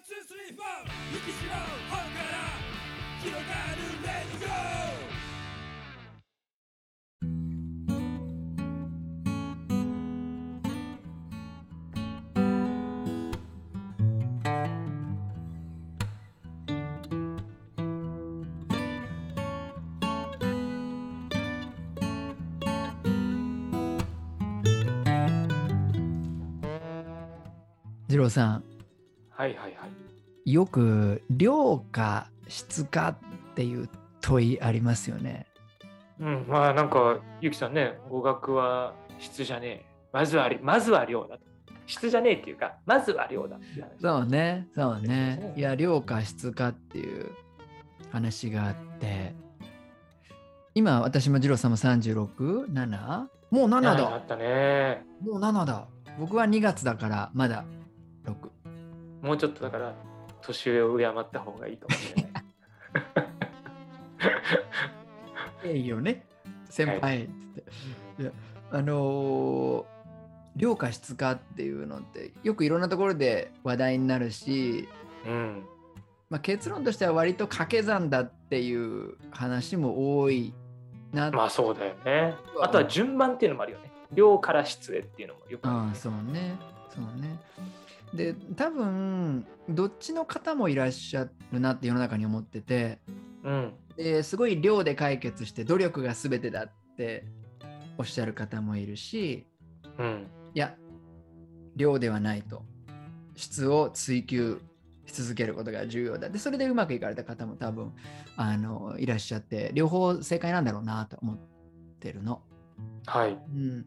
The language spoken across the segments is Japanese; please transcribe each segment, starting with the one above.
ンツースリーフォー雪城方から広がるレディ二郎さんはいはいはい。よく量か質かっていう問いありますよね。うん、まあなんか、ゆきさんね、語学は質じゃねえ。まずはり、まずは量だと。質じゃねえっていうか、まずは量だっていう話。そうねそうねね。いや量か質かっていう話があって今私も二郎さんも 36?7? もう7あだったね。もう7だ僕は2月だからまだ6。もうちょっとだから、年上を敬った方がいいかもしれない。いいよね先輩っつって、いやあのー量か質かっていうのってよくいろんなところで話題になるし、うん。まあ、結論としては割と掛け算だっていう話も多いな、まあそうだよね。あとは順番っていうのもあるよね。量から質へっていうのもよくある、ああそうねそうねで多分どっちの方もいらっしゃるなって世の中に思っててうん。ですごい量で解決して努力が全てだっておっしゃる方もいるしうん。いや量ではないと質を追求し続けることが重要だでそれでうまくいかれた方も多分あのいらっしゃって両方正解なんだろうなと思ってるの。はい。うん、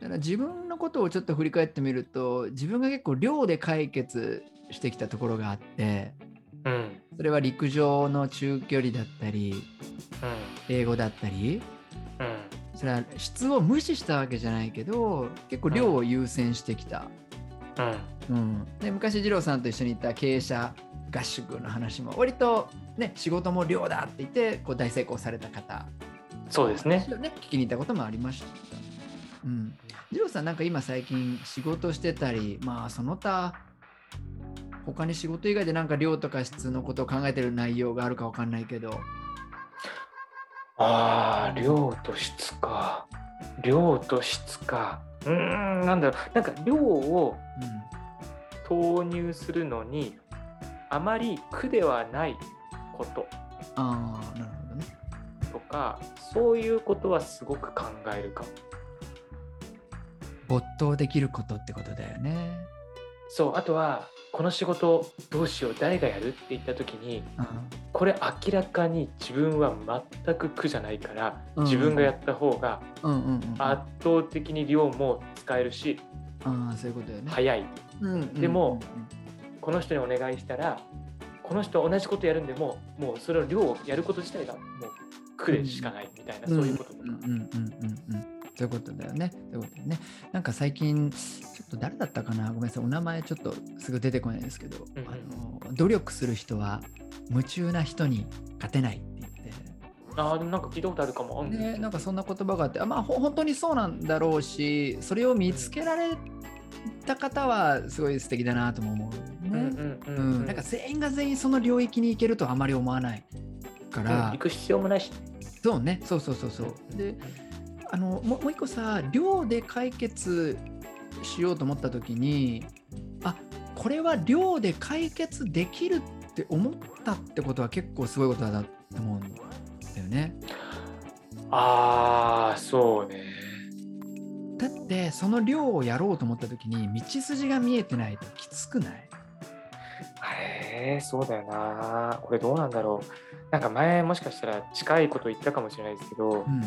だから自分のことをちょっと振り返ってみると自分が結構量で解決してきたところがあってうん。それは陸上の中距離だったりうん。英語だったりうん。それは質を無視したわけじゃないけど結構量を優先してきた。うん。うん、で昔二郎さんと一緒に行った経営者合宿の話も割と、ね、仕事も量だって言ってこう大成功された方そうですね。ね聞きに行ったこともありました。うん、二郎さんなんか今最近仕事してたりまあその他他に仕事以外でなんか量とか質のことを考えてる内容があるかわかんないけどああ、量と質か。量と質か。うーん、なんだろう。なんか量を投入するのに、あまり苦ではないことああなるほどね。とか、そういうことはすごく考えるかも。没頭できることってことだよね。そう、あとは、この仕事どうしよう、誰がやるって言った時に、うん。これ明らかに自分は全く苦じゃないから、うん自分がやった方が圧倒的に量も使えるし、あそういうことだよね。早い。うんうんうんでもこの人にお願いしたらこの人は同じことやるんでももうそれを量をやること自体がもう苦でしかないみたいな、そういうこと。とか、うんうんうんうんうんそういうことだよね。そういうことだよね。なんか最近、ちょっと誰だったかな？ごめんなさい。お名前ちょっとすぐ出てこないんですけど、うんうんあの努力する人は夢中な人に勝てないって言って。ああなんか聞いたことあるかも、うんね、なんかそんな言葉があって、あまあほ本当にそうなんだろうし、それを見つけられた方はすごい素敵だなとも思ううんね。うんううんん、なんか全員が全員その領域に行けるとはあまり思わないから、うん行く必要もないし、そうね、そうそうそうそう。で、あのもうもう一個さ、量で解決しようと思った時に、あこれは量で解決できるって思ったってことは結構すごいことだなと思うんだよね。ああそうねだってその量をやろうと思った時に道筋が見えてないときつくない？へえそうだよなこれどうなんだろうなんか前もしかしたら近いこと言ったかもしれないですけど、うん。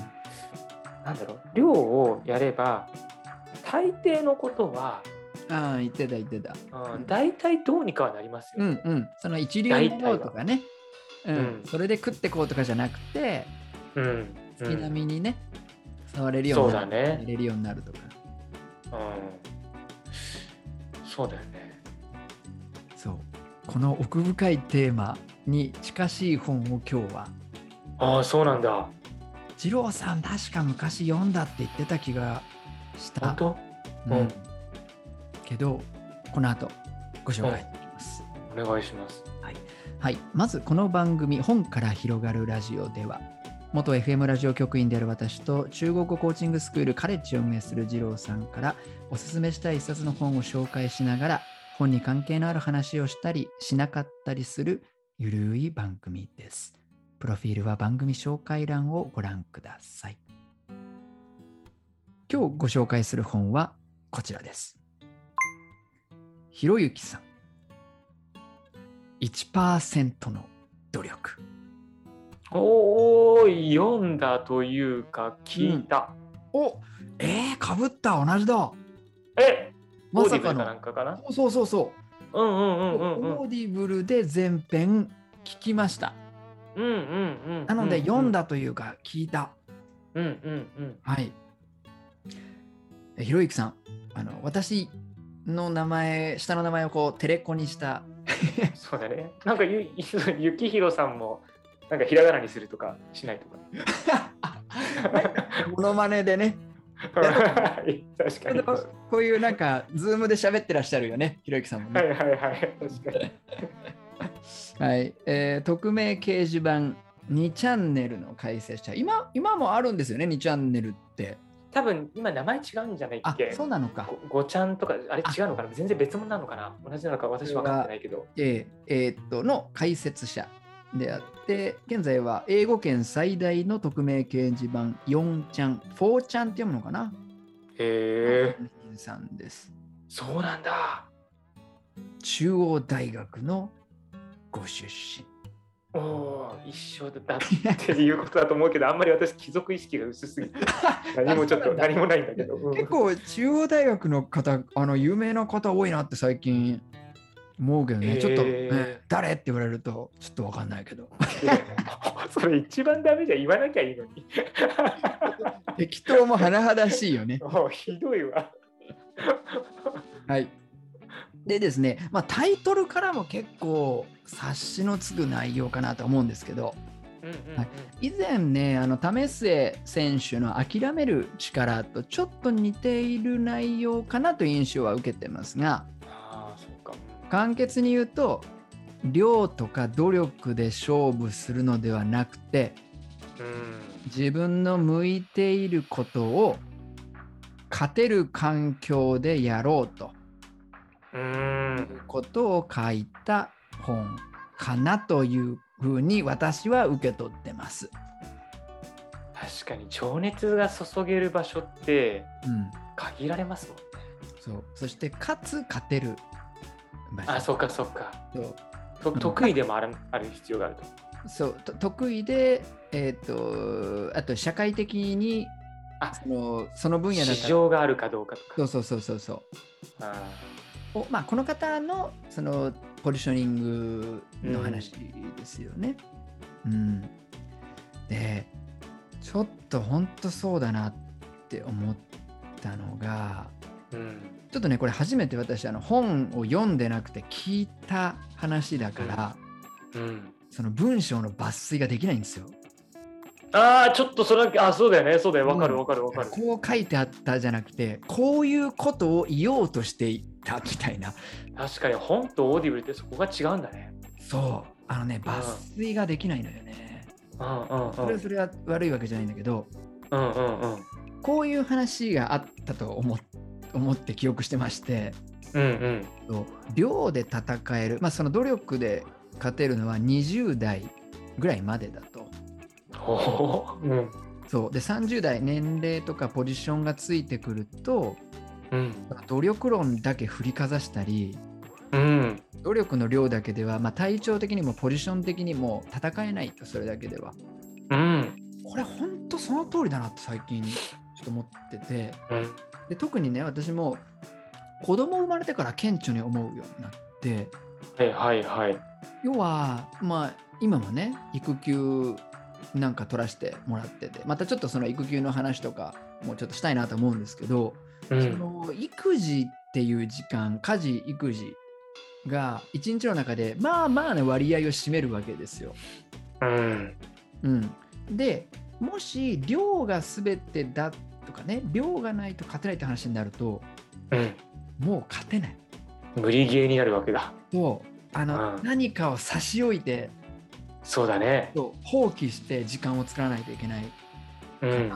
なんだろう量をやれば大抵のことは、ああ、言ってた言ってた。うん、大体どうにかはなりますよ、うんうん。その一流の量とかね、うんうんそれで食ってこうとかじゃなくて、うん好きなみにね、触れるようになるそうだね入れるようになるとか。うん、そうだよね。そう。この奥深いテーマに近しい本を今日は、ああ、そうなんだ。二郎さん確か昔読んだって言ってた気がした。本当？うんうんけど、この後ご紹介します。お願いします。はい、まずこの番組「本から広がるラジオ」では元 FM ラジオ局員である私と中国語コーチングスクールカレッジを運営する二郎さんからおすすめしたい一冊の本を紹介しながら本に関係のある話をしたりしなかったりするゆるい番組です。プロフィールは番組紹介欄をご覧ください。今日ご紹介する本はこちらです。ひろゆきさん。1%の努力。おー、読んだというか、聞いた。おえー、かぶった、同じだ。えまさかオーディブルかなんの。かかな？そうそうそううんうんうんそう。うんうん。 Audible で全編聞きました。うんうんうん。なので、うん読ん。だというか、聞いた。うんうんうん。はい。えひろゆきさん、あの私の名前、下の名前をこうテレコにした。そうだね。なんかゆ、ゆ ゆきひろさんも、なんかひらがなにするとかしないとか。モノマネでね、はい確かに。はこういうなんか、ズームで喋ってらっしゃるよね、ひろゆきさんもね。いはいはい。確かに。はい、えー匿名掲示板2チャンネルの解説者。今今もあるんですよね2チャンネルって。多分今名前違うんじゃないっあけそうなのか。ごごちゃんとか、あれ違うのかな？全然別物なのかな？同じなのか私分かってないけど。えーえーっとの解説者であって現在は英語圏最大の匿名掲示板4ちゃん4ちゃんって読むのかな？へえ、本人さんです。そうなんだ。中央大学のご出身おお、一緒だっていうことだと思うけど、あんまり私、貴族意識が薄すぎて、何もちょっと何もないんだけど。うん結構中央大学の方あの有名な方多いなって最近思うけどねちょっと、ね誰って言われるとちょっとわかんないけど それ一番ダメじゃん言わなきゃいいのに。適当も甚だしいよね。ひどいわ。はい。でですね、まあ、タイトルからも結構察しのつく内容かなと思うんですけど、はい以前ね、あの為末選手の諦める力とちょっと似ている内容かなという印象は受けてますが、ああ、そうか。簡潔に言うと、量とか努力で勝負するのではなくて、うん。自分の向いていることを勝てる環境でやろうと。ことを書いた本かなというふうに私は受け取ってます。確かに情熱が注げる場所ってうん、限られますもんね。そう。そしてかつ勝てる場所。あ、そうかそうか。そう。と得意でもあるある必要があると。そう。と得意で、えー、とあと社会的にあ。そのその分野だ市場があるかどうかとか。そうそうそうそうそう。あおまあ、この方のそのポジショニングの話ですよね。うん、でちょっと本当そうだなって思ったのがーうん。ちょっとねこれ初めて私あの本を読んでなくて聞いた話だから、うん。その文章の抜粋ができないんですよ。ああ、ちょっとそれだけ、あ、そうだよね。そうだよ。わかるわかるわかる。こう書いてあったじゃなくてこういうことを言おうとしていたみたいな確かに本と Audible ってそこが違うんだね。そうあのね抜粋ができないのよね。うんうんうん。それはそれは悪いわけじゃないんだけどうんうんうん。こういう話があったと思っ思って記憶してましてうんうん。量で戦える、まあ、その努力で勝てるのは20代ぐらいまでだと。うん。そうで30代年齢とかポジションがついてくるとうん。努力論だけ振りかざしたりうん。努力の量だけでは、まあ、体調的にもポジション的にも戦えないとそれだけではうん。これ本当その通りだなって最近ちょっと思っててうん。で特にね私も子供生まれてから顕著に思うようになってはいはいはい。要はまあ今もね育休なんか取らせてもらっててまたちょっとその育休の話とかもうちょっとしたいなと思うんですけど、そうん。の育児っていう時間家事育児が一日の中でまあまあな割合を占めるわけですよ。うん。うん、でもし量が全てだとかね量がないと勝てないって話になるとうん。もう勝てない。無理ゲーになるわけだ。とあの、うん何かを差し置いてそうだね。放棄して時間を作らないといけないうん。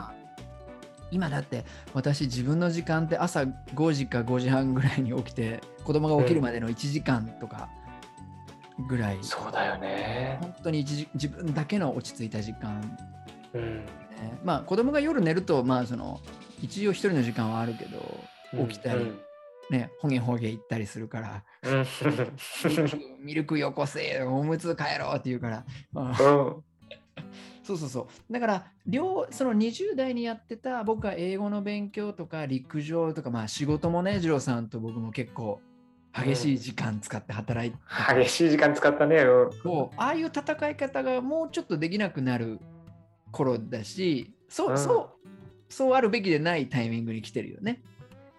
今だって私自分の時間って朝5時か5時半ぐらいに起きて子供が起きるまでの1時間とかぐらい、そうだよね。本当に一時自分だけの落ち着いた時間、ね、うん。まあ子供が夜寝るとまあその一応一人の時間はあるけど起きたり、うんねほげほげ行ったりするからうん。ミルクよこせおむつ帰ろうって言うから、まあうん。そうそうそう。だから、両その20代にやってた僕は英語の勉強とか陸上とか、まあ仕事もね、二郎さんと僕も結構激しい時間使って働いてた激しい時間使ったね。うん。とああいう戦い方がもうちょっとできなくなる頃だし、そう、うんそう、そうあるべきでないタイミングに来てるよね。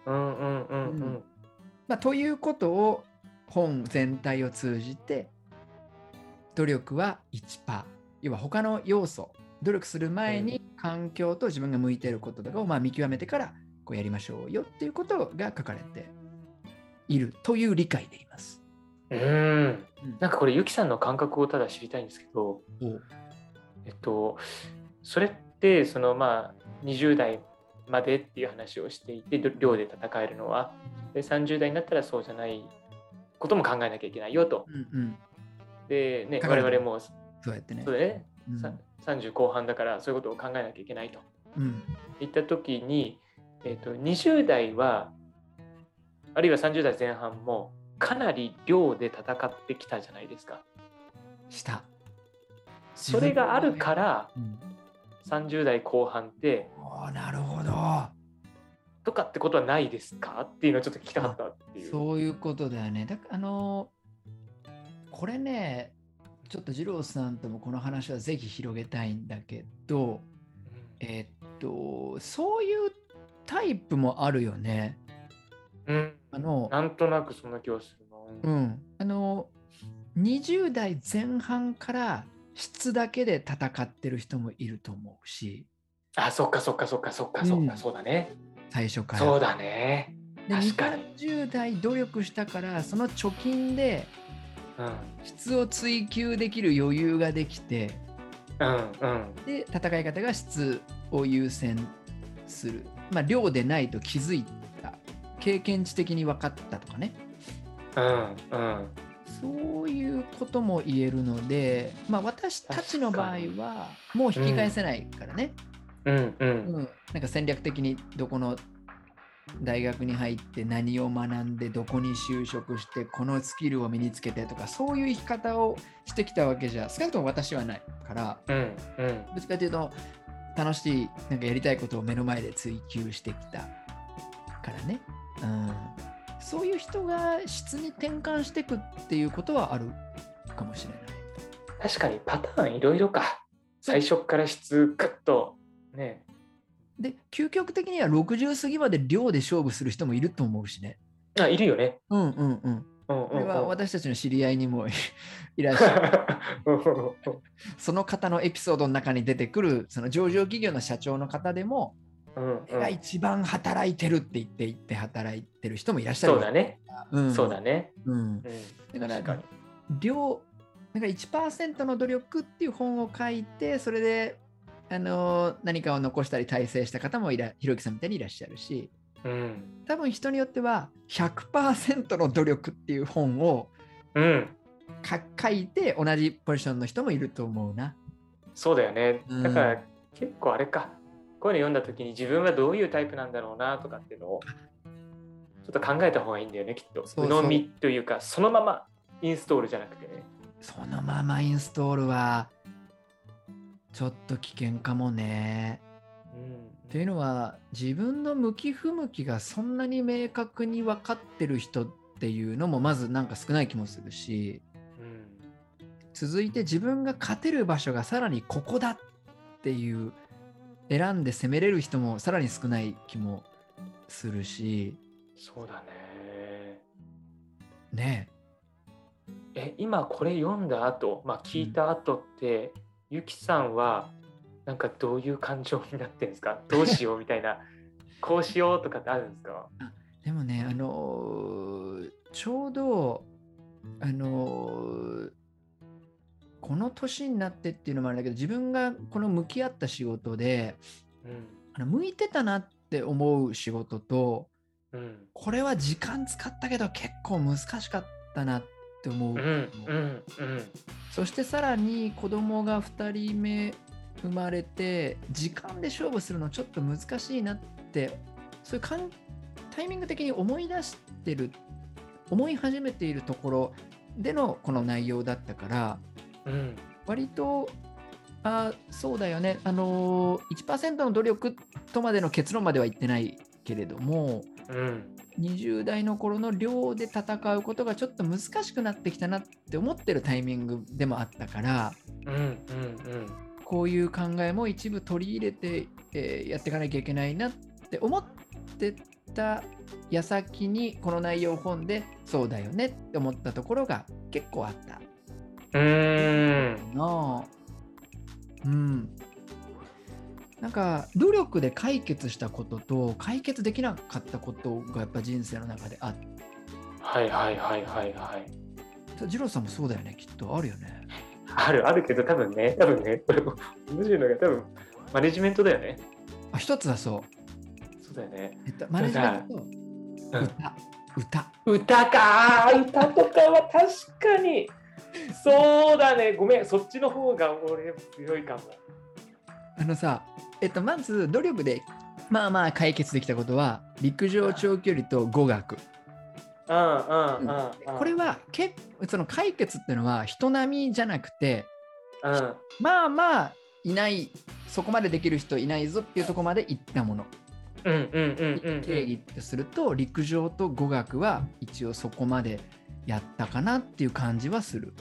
うんうんうんうん。まあ、ということを本全体を通じて努力は1%要は他の要素努力する前に環境と自分が向いていることとかをまあ見極めてからこうやりましょうよっていうことが書かれているという理解でいます。うん。うん。なんかこれ、ゆきさんの感覚をただ知りたいんですけど、おえっと、それって、そのまあ、20代までっていう話をしていて、ど寮で戦えるのは、で30代になったらそうじゃないことも考えなきゃいけないよと。うんうん、で、ね、我々も、そうやってねそう。だね、うんさ30後半だからそういうことを考えなきゃいけないとうんいった時に、えっと20代はあるいは30代前半もかなり量で戦ってきたじゃないですか。した。それがあるからうん、30代後半ってなるほど。とかってことはないですか？っていうのをちょっと聞きたかったっていう。そういうことだよね。だからあのこれね、ちょっと二郎さんともこの話はぜひ広げたいんだけど、えっと、そういうタイプもあるよね。うん、うんあの、なんとなくそんな気がするな。うん、あの、20代前半から質だけで戦ってる人もいると思うし、あ、そっかそっかそっかそっかそっか、うんそうだね。最初から。そうだね。で確かに。20代努力したから、その貯金でうん、質を追求できる余裕ができて、うん、うん。で戦い方が質を優先する、まあ、量でないと気づいた。経験値的に分かったとかね。うん、うん。そういうことも言えるので、まあ、私たちの場合はもう引き返せないからね、うん、う。うんん。なんか戦略的にどこの大学に入って何を学んでどこに就職してこのスキルを身につけてとかそういう生き方をしてきたわけじゃ少なくとも私はないからうん、うん。どっちかというと楽しいなんかやりたいことを目の前で追求してきたからね、うん、そういう人が質に転換していくっていうことはあるかもしれない。確かにパターンいろいろか。最初から質グッとね。で究極的には60過ぎまで量で勝負する人もいると思うしね。あ、いるよね。うんうんうん。うんこれうんうん。は私たちの知り合いにも いらっしゃる。その方のエピソードの中に出てくるその上場企業の社長の方でも、うん俺が一番働いてるって言って言って働いてる人もいらっしゃるそうだね。うんそうだね。うん、うん。だから確かに。量なんか1%の努力っていう本を書いてそれであの何かを残したり大成した方もいらひろゆきさんみたいにいらっしゃるしうん。多分人によっては100%の努力っていう本をうん。か書いて同じポジションの人もいると思うな。そうだよねうん。だから結構あれか。こういうの読んだ時に自分はどういうタイプなんだろうなとかっていうのをちょっと考えた方がいいんだよね、きっと。そうそう鵜呑みというか、そのままインストールじゃなくてね。そのままインストールはちょっと危険かもね。うん。というのは自分の向き不向きがそんなに明確に分かってる人っていうのもまずなんか少ない気もするしうん。続いて自分が勝てる場所がさらにここだっていう選んで攻めれる人もさらに少ない気もするしそうだね。ねえ、今これ読んだ後、まあ聞いた後って、ゆきさんはなんかどういう感情になってるんですか？どうしようみたいな。こうしようとかってあるんですか？でもねあのーちょうどあのーこの年になってっていうのもあるんだけど自分がこの向き合った仕事でうん。あの向いてたなって思う仕事とうん。これは時間使ったけど結構難しかったなって思う、うんうんうん。そしてさらに子供が2人目生まれて時間で勝負するのちょっと難しいなってそういうかんタイミング的に思い出してる思い始めているところでのこの内容だったからうん。割とあそうだよねあのー1%の努力とまでの結論までは言ってないけれどもうん20代の頃の寮で戦うことがちょっと難しくなってきたなって思ってるタイミングでもあったからうんうんこういう考えも一部取り入れて、えーやっていかなきゃいけないなって思ってた矢先にこの内容本でそうだよねって思ったところが結構あった。うんうん。うんなんか努力で解決したことと解決できなかったことがやっぱ人生の中であって。はいはいはいはいはい。二郎さんもそうだよねきっと。あるよね。ある。あるけど多分ね多分ねこれ面白いのが多分マネジメントだよねあ一つはそうそうだよねえっとマネジメントとうん歌歌歌か歌とかは確かにそうだねごめんそっちの方が俺強いかもあのさえっとまず努力でまあまあ解決できたことは陸上長距離と語学。これは結その解決っていうのは人並みじゃなくてうん。まあまあいないそこまでできる人いないぞっていうところまで行ったもの。定義とすると陸上と語学は一応そこまでやったかなっていう感じはする。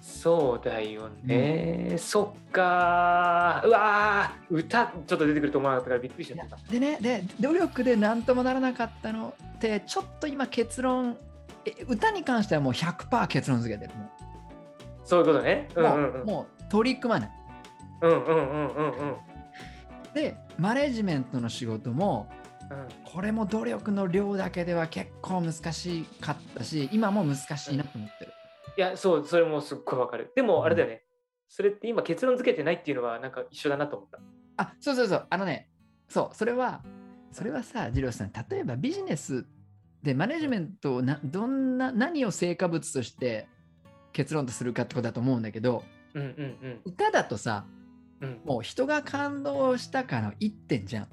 そうだよね、そっか。うわー。歌ちょっと出てくると思わなかったからびっくりしちゃった。でねで努力で何ともならなかったのってちょっと今結論え歌に関してはもう100%結論付けてるもそういうことね。うう,、もんうんうん。うもう取り組まない。うんうんうんうんうん。でマネジメントの仕事もうん。これも努力の量だけでは結構難しかったし今も難しいなと思ってる。いやそうそれもすっごいわかる。でもあれだよね、それって今結論付けてないっていうのはなんか一緒だなと思った。あそうそうそう。あのねそうそれはそれはさ二郎さん例えばビジネスでマネジメントをなどんな何を成果物として結論とするかってことだと思うんだけどうんうん歌だとさうん。うんもう人が感動したかの一点じゃん。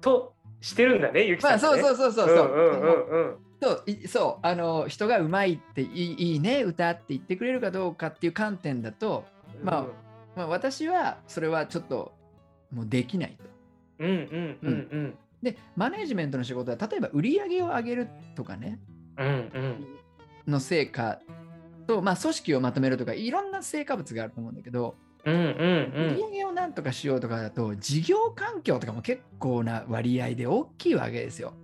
としてるんだねゆきまさん、ね、あそうそうそうそうそう。うんうんうんうんそういそうあの人がうまいっていいいいね歌って言ってくれるかどうかっていう観点だと、まあまあ、私はそれはちょっともうできないと。うんうんうんうん。でマネージメントの仕事は例えば売り上げを上げるとかね。うんうん。の成果と、まあ、組織をまとめるとかいろんな成果物があると思うんだけど、うんうんう売りん上げをなんとかしようとかだと事業環境とかも結構な割合で大きいわけですよ。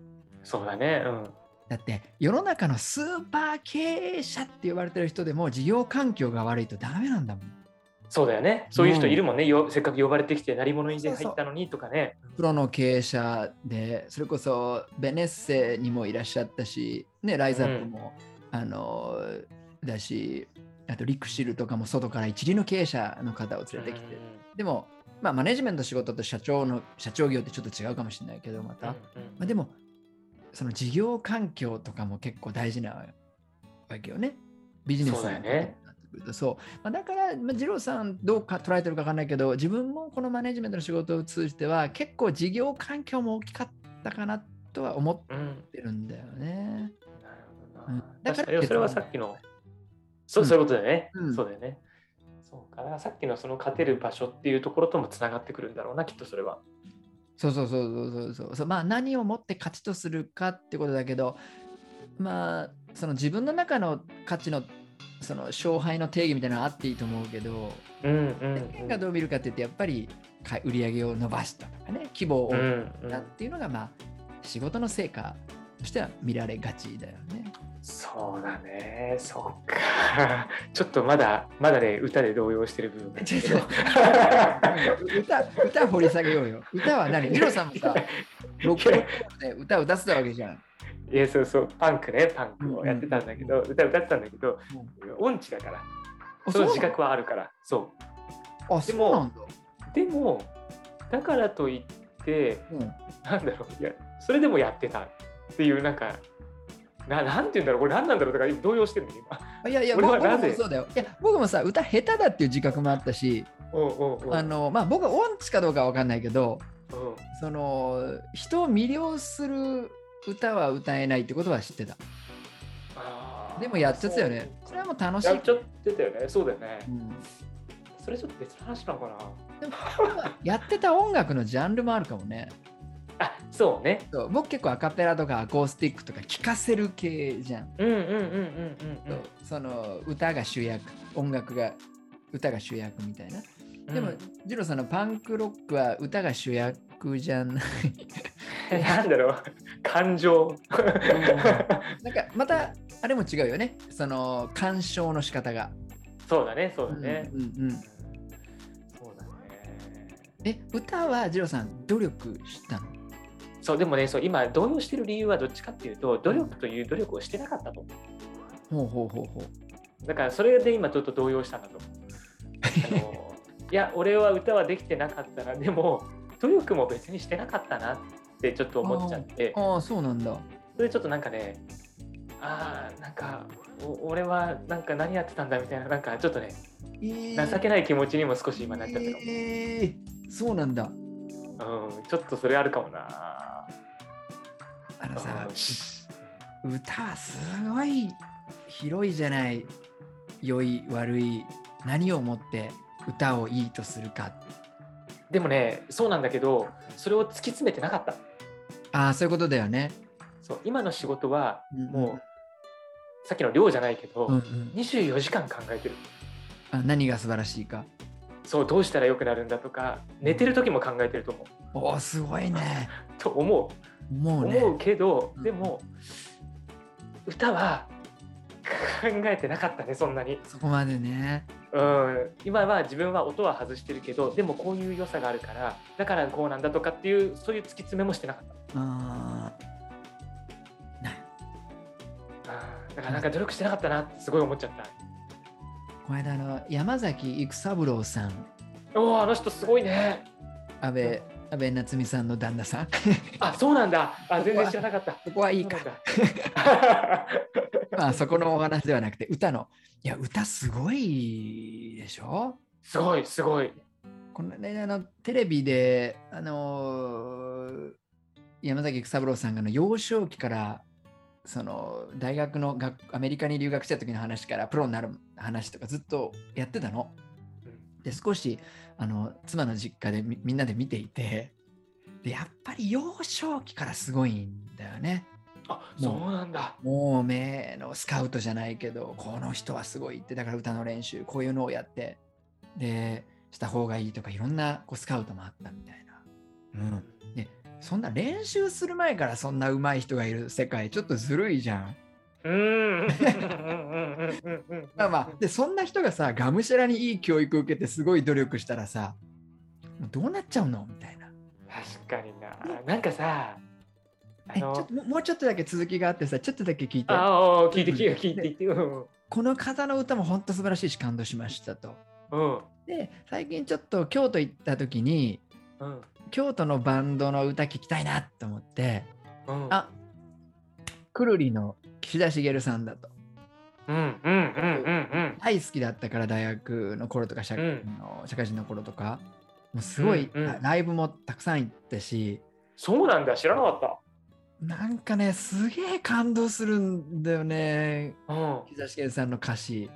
そうだねうんだって世の中のスーパー経営者って呼ばれてる人でも事業環境が悪いとダメなんだもん。そうだよね。そういう人いるもんね、よせっかく呼ばれてきて鳴り物入ったのにとかね。プロの経営者でそれこそベネッセにもいらっしゃったし、ね、ライザップも、あのだしあとリクシルとかも外から一流の経営者の方を連れてきて、でも、まあ、マネジメント仕事と社長の社長業ってちょっと違うかもしれないけどまた、まあ、でもその事業環境とかも結構大事なわけよねビジネスそうだよねそう、まあ、だから、まあ、二郎さんどうか捉えてるか分かんないけど自分もこのマネジメントの仕事を通じては結構事業環境も大きかったかなとは思ってるんだよね。なるほうんどな。だからそれはさっきの、そううんそういうことだよね。うんそうだよね。そうかさっきのその勝てる場所っていうところともつながってくるんだろうな、きっとそれは。そうそうそうそうそう。そうそうまあ何をもって勝ちとするかってことだけどまあその自分の中の価値のその勝敗の定義みたいなのはあっていいと思うけどうんうんがどう見るかって言ってやっぱりか売り上げを伸ばした。とかね規模をうん大うん。きくっていうのがまあ仕事の成果としては見られがちだよね。そうだね。そっか。ちょっとまだ、まだね、歌で動揺してる部分。歌歌掘り下げようよ。歌は何？ジローさんもさ、ロックで歌歌ってたわけじゃん。いやそうそうパンクねパンクをやってたんだけど、歌歌ってたんだけど音痴だからあその？自な覚はあるからそあでもそうなんだ。うでもだからといってうんなんだろういやそれでもやってたっていうなんかななんて言うんだろうこれ何なんだろうとか動揺してるの今あいやいや、僕 僕俺はなぜ？もそうだよ。いや、僕もさ、歌下手だっていう自覚もあったし、あの、まあ、僕は音痴かどうかは分かんないけど、うんその、人を魅了する歌は歌えないってことは知ってた。でもやっちゃってたよね。それはもう楽しい。やっちゃってたよねそうだよねうんそれちょっと別の話なのかなでもやってた音楽のジャンルもあるかもね。あそうねそう僕結構アカペラとかアコースティックとか聴かせる系じゃん。うんうんうんうんうんうんその歌が主役、音楽が歌が主役みたいな。でも、ジローさんのパンクロックは歌が主役じゃない。う んなんだろう感情なんかまたあれも違うよね。その鑑賞の仕方が。そうだねそうだね、うんうんうんそうだねえ、歌はジローさん努力したの？そうでもねそう今動揺してる理由はどっちかっていうと努力という努力をしてなかったと。思ほうほうほうほう。うだからそれで今ちょっと動揺したんだと。思うあの いや俺は歌はできてなかったな。でも努力も別にしてなかったなってちょっと思っちゃって。ああ、そうなんだ。それでちょっとなんかねああなんかお俺はなんか何やってたんだみたいななんかちょっとねえー。情けない気持ちにも少し今なっちゃったの、えー。そうなんだ。うん、ちょっとそれあるかもなあのさ歌はすごい広いじゃない。良い、悪い、何をもって歌をいいとするか。でもねそうなんだけどそれを突き詰めてなかったああ、そういうことだよね。そう今の仕事はうんもう、さっきの量じゃないけど、うんうん、24時間考えてるあ何が素晴らしいか？そうどうしたら良くなるんだとか寝てる時も考えてると思う。おお、すごいね。と思う。もうね。思うけど、うん。でも歌は考えてなかったねそんなに、そこまでね。うん、今は自分は音は外してるけどでもこういう良さがあるからだからこうなんだとかっていうそういう突き詰めもしてなかった。あだからなんか努力してなかったなってすごい思っちゃったこの間あの山崎育三郎さん、おおあの人すごいね。安倍安倍夏実さんの旦那さん。あそうなんだ。あ全然知らなかった。そこはいいか。まあそこのお話ではなくて歌の。いや歌すごいでしょ？すごいすごい。この間あのテレビであのー山崎育三郎さんがあの幼少期からその大学の学アメリカに留学した時の話からプロになる話とかずっとやってたの。で少しあの妻の実家でみみんなで見ていてでやっぱり幼少期からすごいんだよね。あそうなんだもう目のスカウトじゃないけどこの人はすごいってだから歌の練習こういうのをやってでした方がいいとかいろんなこうスカウトもあったみたいな。うん、でそんな練習する前からそんな上手い人がいる世界ちょっとずるいじゃん。うん。まあまあでそん。な人がさがむしゃらにいい教育受けてすごい努力したらさどうなっちゃうのみたいな。確かにななん。かさえちょっともうちょっとだけ続きがあってさちょっとだけ聞いて。ああ聞いて聞いて聞いてこの方の歌も本当素晴らしいし感動しましたと。うん。で最近ちょっと京都行った時にうん。京都のバンドの歌聞きたいなと思ってうん。あくるりの岸田茂さんだと。大好きだったから大学の頃とか社,、うん。の社会人の頃とかもうすごい、ライブもたくさん行ったしそうなんだ知らなかった。なんかねすげえ感動するんだよねうん。岸田茂さんの歌詞。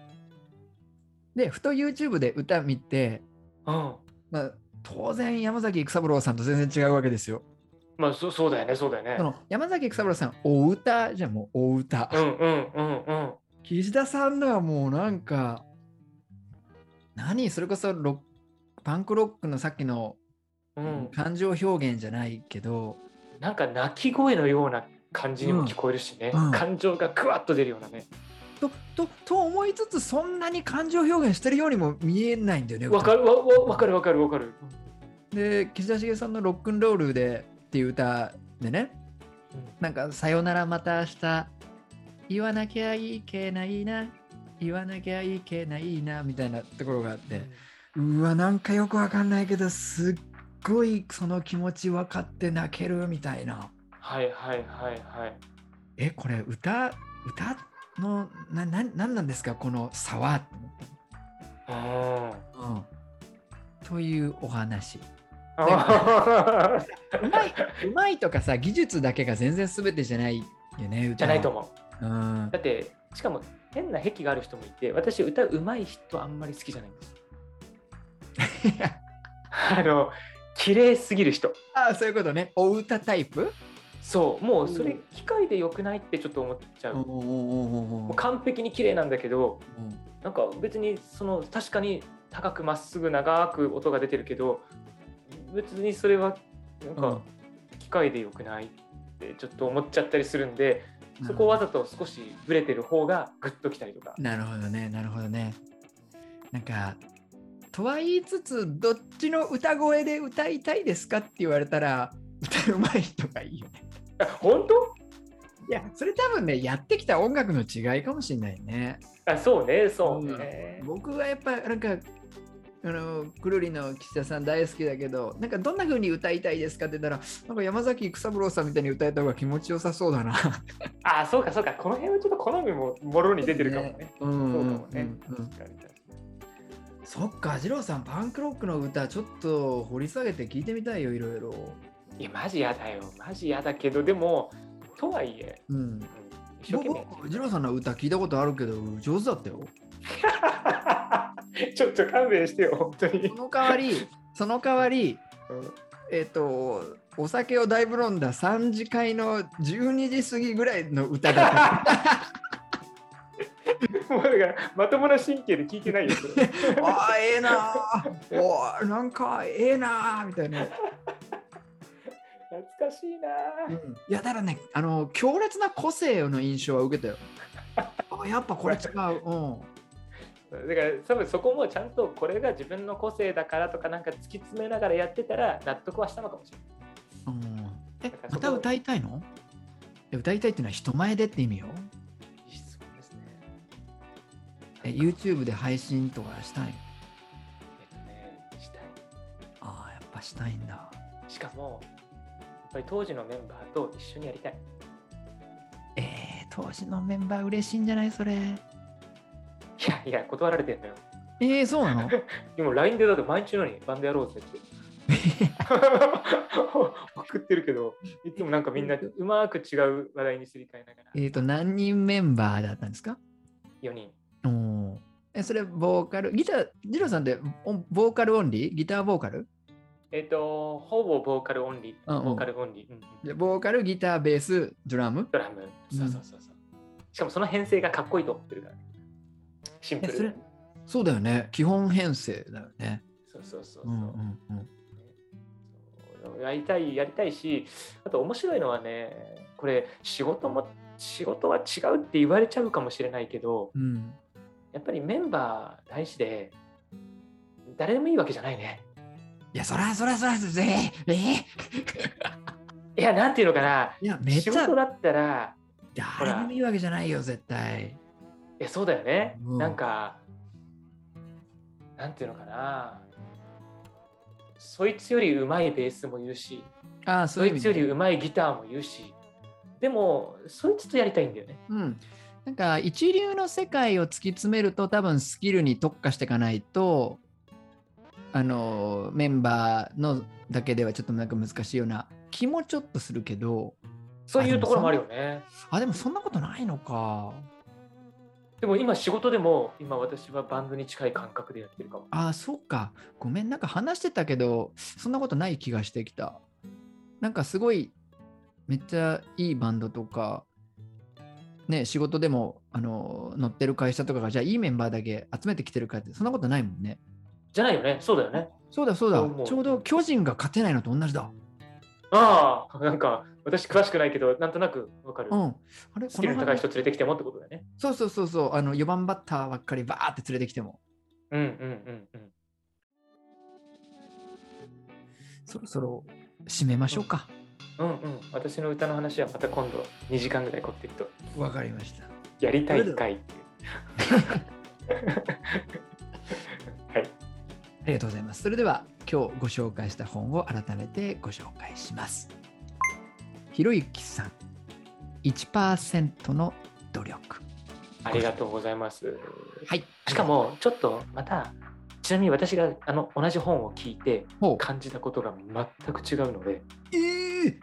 でふと YouTube で歌見て、うん。まあ、当然山崎育三郎さんと全然違うわけですよ。まあそそうだよねそうだよね。その山崎育三郎さんお歌じゃんもうお歌。うんうんうんうん。岸田さんのはもうなんか何？それこそロパンクロックのさっきのうん。感情表現じゃないけど、なんか鳴き声のような感じにも聞こえるしね、うん。うん。感情がクワッと出るようなねととと思いつつそんなに感情表現してるようにも見えないんだよね。わかるわかるわかるわかる。で岸田茂さんの「ロックンロールで」っていう歌でね。なんか、さよならまた明日、言わなきゃいけないな、言わなきゃいけないな、みたいなところがあって、うわ、なんかよくわかんないけど、すっごいその気持ち分かって泣けるみたいな。はいはいはいはい。え、これ歌、歌の、な、ななんなんですか、この差は？うん。うん。というお話。あうまい、うまいとかさ、技術だけが全然全てじゃないよね、じゃないと思う。うんだ。って、しかも変な癖がある人もいて、私、歌うまい人あんまり好きじゃないんです。あの、綺麗すぎる人。あそういうことね。お歌タイプ？そう、もうそれ機械でよくないってちょっと思っちゃう。もう完璧に綺麗なんだけど、なんか別にその確かに高くまっすぐ長く音が出てるけど、別にそれはなんか機械でよくないってちょっと思っちゃったりするんで、そこをわざと少しブレてる方がグッときたりとか。なるほどね、なるほどね。なんか、とは言いつつ、どっちの歌声で歌いたいですかって言われたら、歌うまい人がいいよね。あ本当？いや、それ多分ね、やってきた音楽の違いかもしれないね。あそうね、そうね。僕はやっぱ、なんか、あのくるりの岸田さん大好きだけど、なんかどんな風に歌いたいですかって言ったら、なんか山崎育三郎さんみたいに歌えた方が気持ちよさそうだな。あそうかそうか、この辺はちょっと好みももろに出てるかもね。うんそううんかもね。そっか、二郎さん、パンクロックの歌、ちょっと掘り下げて聞いてみたいよ、いろいろ。いや、マジやだよ。マジやだけど、でも、とはいえ、うん。うん一生懸命僕、二郎さんの歌聞いたことあるけど、上手だったよ。ちょっと勘弁してよ、本当にそ。の代わり、その代わり、うんえっ、と、お酒をだいぶ飲んだ3次会の12時過ぎぐらいの歌だった。もうだから、まともな神経で聞いてないよ、ああ、ええなー。おーなんかええなーみたいな。懐かしいなぁうんいや、だからね、あの、強烈な個性の印象は受けたよ。あやっぱこれ違う。うん。だから多分そこもちゃんとこれが自分の個性だからとかなんか突き詰めながらやってたら納得はしたのかもしれない。うんえまた歌いたいの？え歌いたいっていうのは人前でって意味よ。いい質問ですね。え YouTube で配信とかしたいえっとね、したい。ああ、やっぱしたいんだ。しかも、ぱり当時のメンバーと一緒にやりたい。えー、当時のメンバー嬉しいんじゃない？それ。いやいや、断られてんだよ。えー、そうなの？でも LINE でだって毎日のようにバンドやろうぜって。送ってるけど、いつもなんかみんなうまく違う話題にすり替えながら。えっと、何人メンバーだったんですか？4人。おーえ、それ、ボーカル、ギター、ジローさんっておボーカルオンリー？ギターボーカル？えっ、と、ほぼボーカルオンリー。うんうんボーカルオンリー。うんうんでボーカル、ギター、ベース、ドラムドラム。そうそうそうそう。しかもその編成がかっこいいと思ってるからね。シンプルで。、そうだよね。基本編成だよね。そうそうそうそう。うんうんうん。そうやりたい、やりたいし、あと面白いのはね、これ仕事も、仕事は違うって言われちゃうかもしれないけど、うん、やっぱりメンバー大事で、誰でもいいわけじゃないね。いや、そらそらそら、えー、えー、いや、なんていうのかな、いや、めっ仕ちゃ。事だったら、誰でもいいわけじゃないよ、絶対。いや、そうだよね。う。んなんか、なんていうのかな、そいつよりうまいベースもいるし、ああ、そそういう意味でいつよりうまいギターもいるし、でも、そいつとやりたいんだよね。うん。なんか一流の世界を突き詰めると多分スキルに特化していかないとあのメンバーのだけではちょっとなんか難しいような気もちょっとするけどそういうところもあるよね。あでもそんなことないのか。でも今仕事でも、今私はバンドに近い感覚でやってるかも。あそうか。ごめん。なんか話してたけどそんなことない気がしてきた。なんかすごいめっちゃいいバンドとかね仕事でもあの乗ってる会社とかがじゃあいいメンバーだけ集めてきてるかってそんなことないもんねじゃないよね。そうだよね。そうだそうだそうちょうど巨人が勝てないのと同じだああ、なんか私詳しくないけど、なんとなくわかる。うんあれスキルの高い人連れてきてもってことだよね。そうそうそうそうあの4番バッターばっかりバーって連れてきてもうんうんうんうん。そろそろ締めましょうか、うんうん。私の歌の話はまた今度2時間ぐらい凝っていくと。わかりました。やりたい回っていう。りがとうございます。それでは今日ご紹介した本を改めてご紹介します。ひろゆきさん、1%の努力。ありがとうございます。はい。しか、も、ちょっとまた、ちなみに私があの同じ本を聞いて感じたことが全く違うので、えー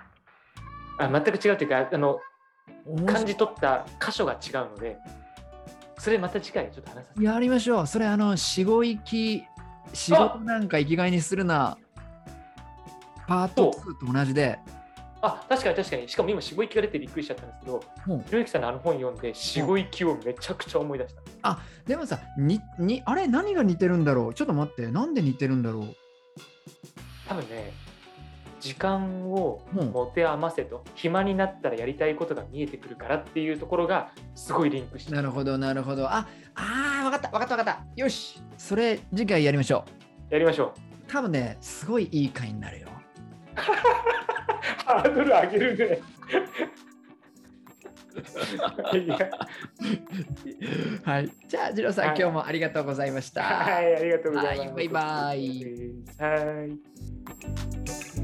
あ全く違うというか、あの感じ取った箇所が違うので、それまた次回ちょっと話させて。やりましょう。それあの、死後行き、仕事なんか生きがいにするな。パート2と同じで、あ、確かに確かに。しかも今、死後行きが出てびっくりしちゃったんですけど、ひろゆきさんのあの本読んで、死後行きをめちゃくちゃ思い出した。でもさにに、あれ？何が似てるんだろう？ちょっと待って、なんで似てるんだろう？多分ね、時間をうん持て余せと、暇になったらやりたいことが見えてくるからっていうところがすごいリンクしてるなるほど、なるほど。あ、あー、わかった、わかった、わかった。よし、それ次回やりましょう。やりましょう。多分ね、すごいいい回になるよ。ハードル上げるね。はい。じゃあ、ジローさん、はい今日もありがとうございました。はい、ありがとうございます。はいバイバイはい。